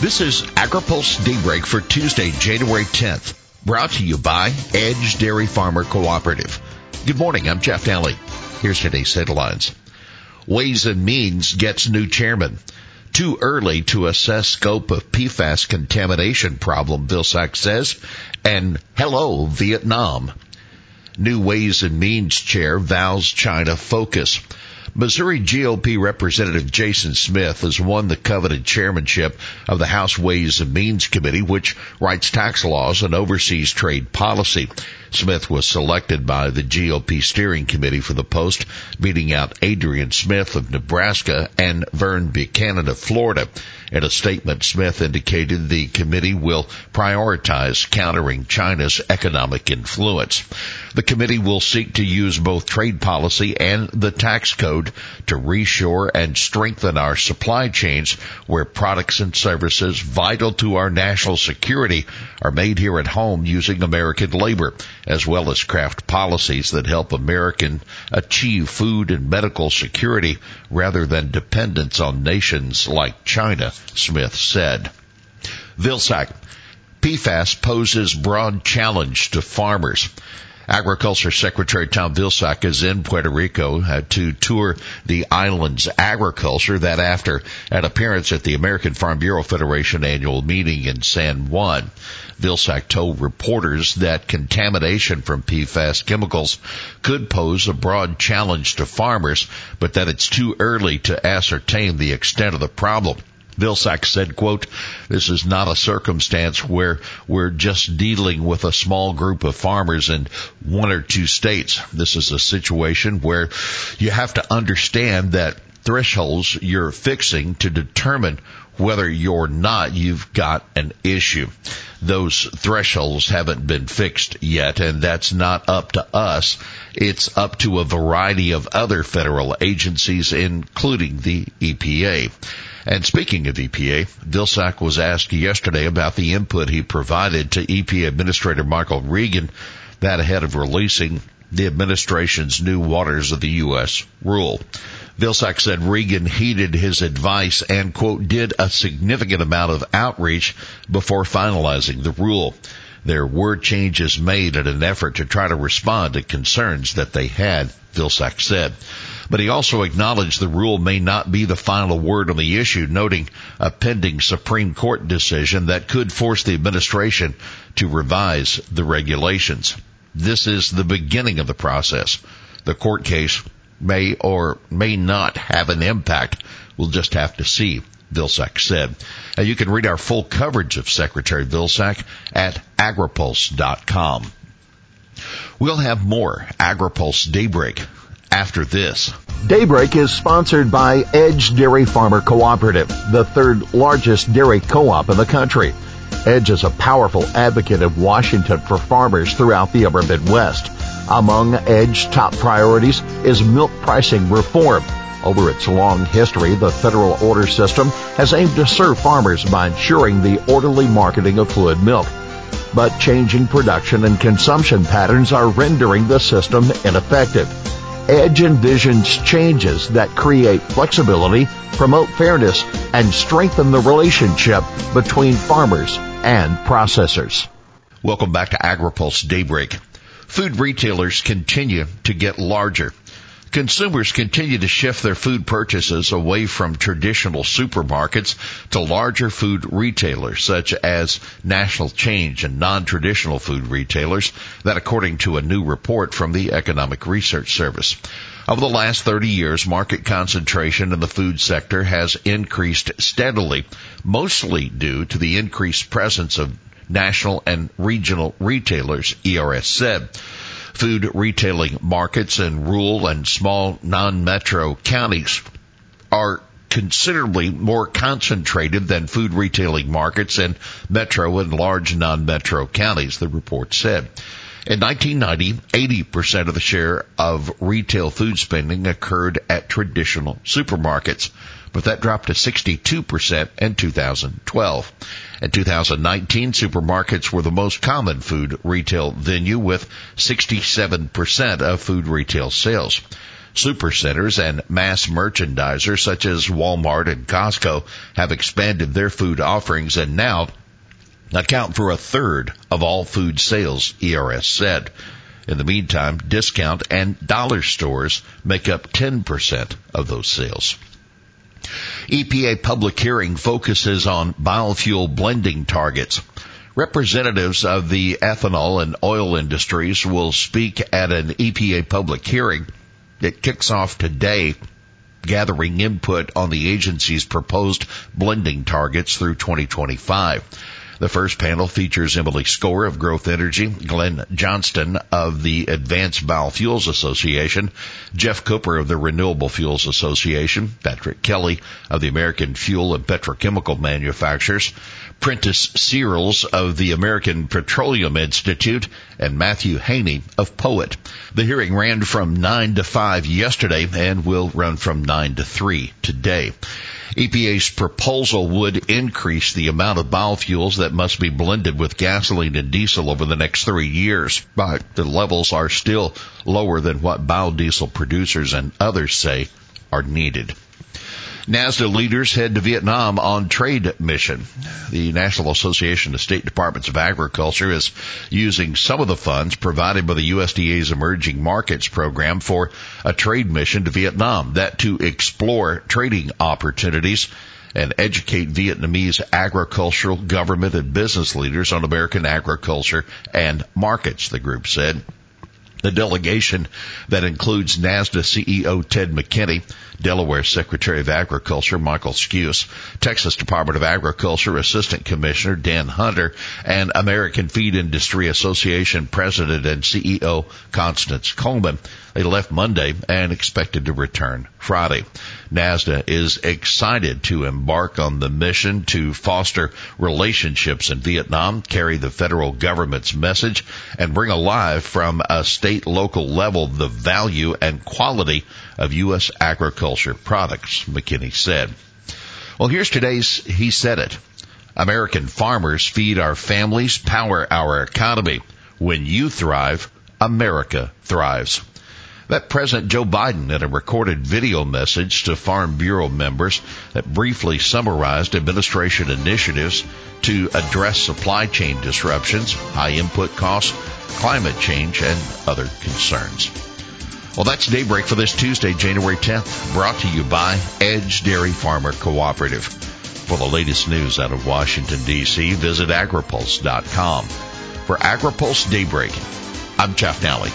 This is AgriPulse Daybreak for Tuesday, January 10th, brought to you by Edge Dairy Farmer Cooperative. Good morning, I'm Jeff Nalley. Here's today's headlines. Ways and Means gets new chairman. Too early to assess scope of PFAS contamination problem, Vilsack says. And hello, Vietnam. New Ways and Means chair vows China focus. Missouri GOP Representative Jason Smith has won the coveted chairmanship of the House Ways and Means Committee, which writes tax laws and oversees trade policy. Smith was selected by the GOP steering committee for the post, beating out Adrian Smith of Nebraska and Vern Buchanan of Florida. In a statement, Smith indicated the committee will prioritize countering China's economic influence. The committee will seek to use both trade policy and the tax code to reshore and strengthen our supply chains where products and services vital to our national security are made here at home using American labor, as well as craft policies that help American achieve food and medical security rather than dependence on nations like China. Smith said. Vilsack, PFAS poses broad challenge to farmers. Agriculture Secretary Tom Vilsack is in Puerto Rico uh, to tour the island's agriculture that after an appearance at the American Farm Bureau Federation annual meeting in San Juan. Vilsack told reporters that contamination from PFAS chemicals could pose a broad challenge to farmers, but that it's too early to ascertain the extent of the problem. Vilsack said, quote, this is not a circumstance where we're just dealing with a small group of farmers in one or two states. This is a situation where you have to understand that thresholds you're fixing to determine whether you're not you've got an issue. Those thresholds haven't been fixed yet, and that's not up to us. It's up to a variety of other federal agencies, including the EPA. And speaking of EPA, Vilsack was asked yesterday about the input he provided to EPA Administrator Michael Regan, that ahead of releasing the administration's new waters of the U.S. rule. Vilsack said Regan heeded his advice and quote, did a significant amount of outreach before finalizing the rule. There were changes made in an effort to try to respond to concerns that they had, Vilsack said. But he also acknowledged the rule may not be the final word on the issue, noting a pending Supreme Court decision that could force the administration to revise the regulations. This is the beginning of the process. The court case may or may not have an impact. We'll just have to see. Vilsack said. Now you can read our full coverage of Secretary Vilsack at agripulse.com. We'll have more AgriPulse Daybreak after this. Daybreak is sponsored by Edge Dairy Farmer Cooperative, the third largest dairy co-op in the country. Edge is a powerful advocate of Washington for farmers throughout the upper Midwest. Among Edge's top priorities is milk pricing reform. Over its long history, the federal order system has aimed to serve farmers by ensuring the orderly marketing of fluid milk. But changing production and consumption patterns are rendering the system ineffective. Edge envisions changes that create flexibility, promote fairness, and strengthen the relationship between farmers and processors. Welcome back to AgriPulse Daybreak. Food retailers continue to get larger. Consumers continue to shift their food purchases away from traditional supermarkets to larger food retailers such as national change and non-traditional food retailers that according to a new report from the Economic Research Service. Over the last 30 years, market concentration in the food sector has increased steadily, mostly due to the increased presence of national and regional retailers, ERS said food retailing markets in rural and small non-metro counties are considerably more concentrated than food retailing markets in metro and large non-metro counties, the report said. In 1990, 80% of the share of retail food spending occurred at traditional supermarkets but that dropped to 62% in 2012. In 2019, supermarkets were the most common food retail venue with 67% of food retail sales. Supercenters and mass merchandisers such as Walmart and Costco have expanded their food offerings and now account for a third of all food sales, ERS said. In the meantime, discount and dollar stores make up 10% of those sales. EPA public hearing focuses on biofuel blending targets. Representatives of the ethanol and oil industries will speak at an EPA public hearing that kicks off today gathering input on the agency's proposed blending targets through 2025. The first panel features Emily Skor of Growth Energy, Glenn Johnston of the Advanced Biofuels Association, Geoff Cooper of the Renewable Fuels Association, Patrick Kelly of the American Fuel and Petrochemical Manufacturers, Prentice Searles of the American Petroleum Institute, and Matthew Haney of POET. The hearing ran from 9 to 5 yesterday and will run from 9 to 3 today. EPA's proposal would increase the amount of biofuels that must be blended with gasoline and diesel over the next three years, but the levels are still lower than what biodiesel producers and others say are needed. NASDA leaders head to Vietnam on trade mission. The National Association of State Departments of Agriculture is using some of the funds provided by the USDA's Emerging Markets Program for a trade mission to Vietnam that to explore trading opportunities and educate Vietnamese agricultural, government, and business leaders on American agriculture and markets, the group said. The delegation that includes NASDA CEO Ted McKinney, Delaware Secretary of Agriculture Michael Skuse, Texas Department of Agriculture Assistant Commissioner Dan Hunter, and American Feed Industry Association President and CEO Constance Cullman. They left Monday and expected to return Friday. NASDA is excited to embark on the mission to foster relationships in Vietnam, carry the federal government's message, and bring alive from a state local level the value and quality of U.S. agriculture products, McKinney said. Well, here's today's He Said It. American farmers feed our families, power our economy. When you thrive, America thrives. That President Joe Biden in a recorded video message to Farm Bureau members that briefly summarized administration initiatives to address supply chain disruptions, high input costs, climate change, and other concerns. Well, that's Daybreak for this Tuesday, January 10th, brought to you by Edge Dairy Farmer Cooperative. For the latest news out of Washington, D.C., visit agripulse.com. For AgriPulse Daybreak, I'm Jeff Nalley.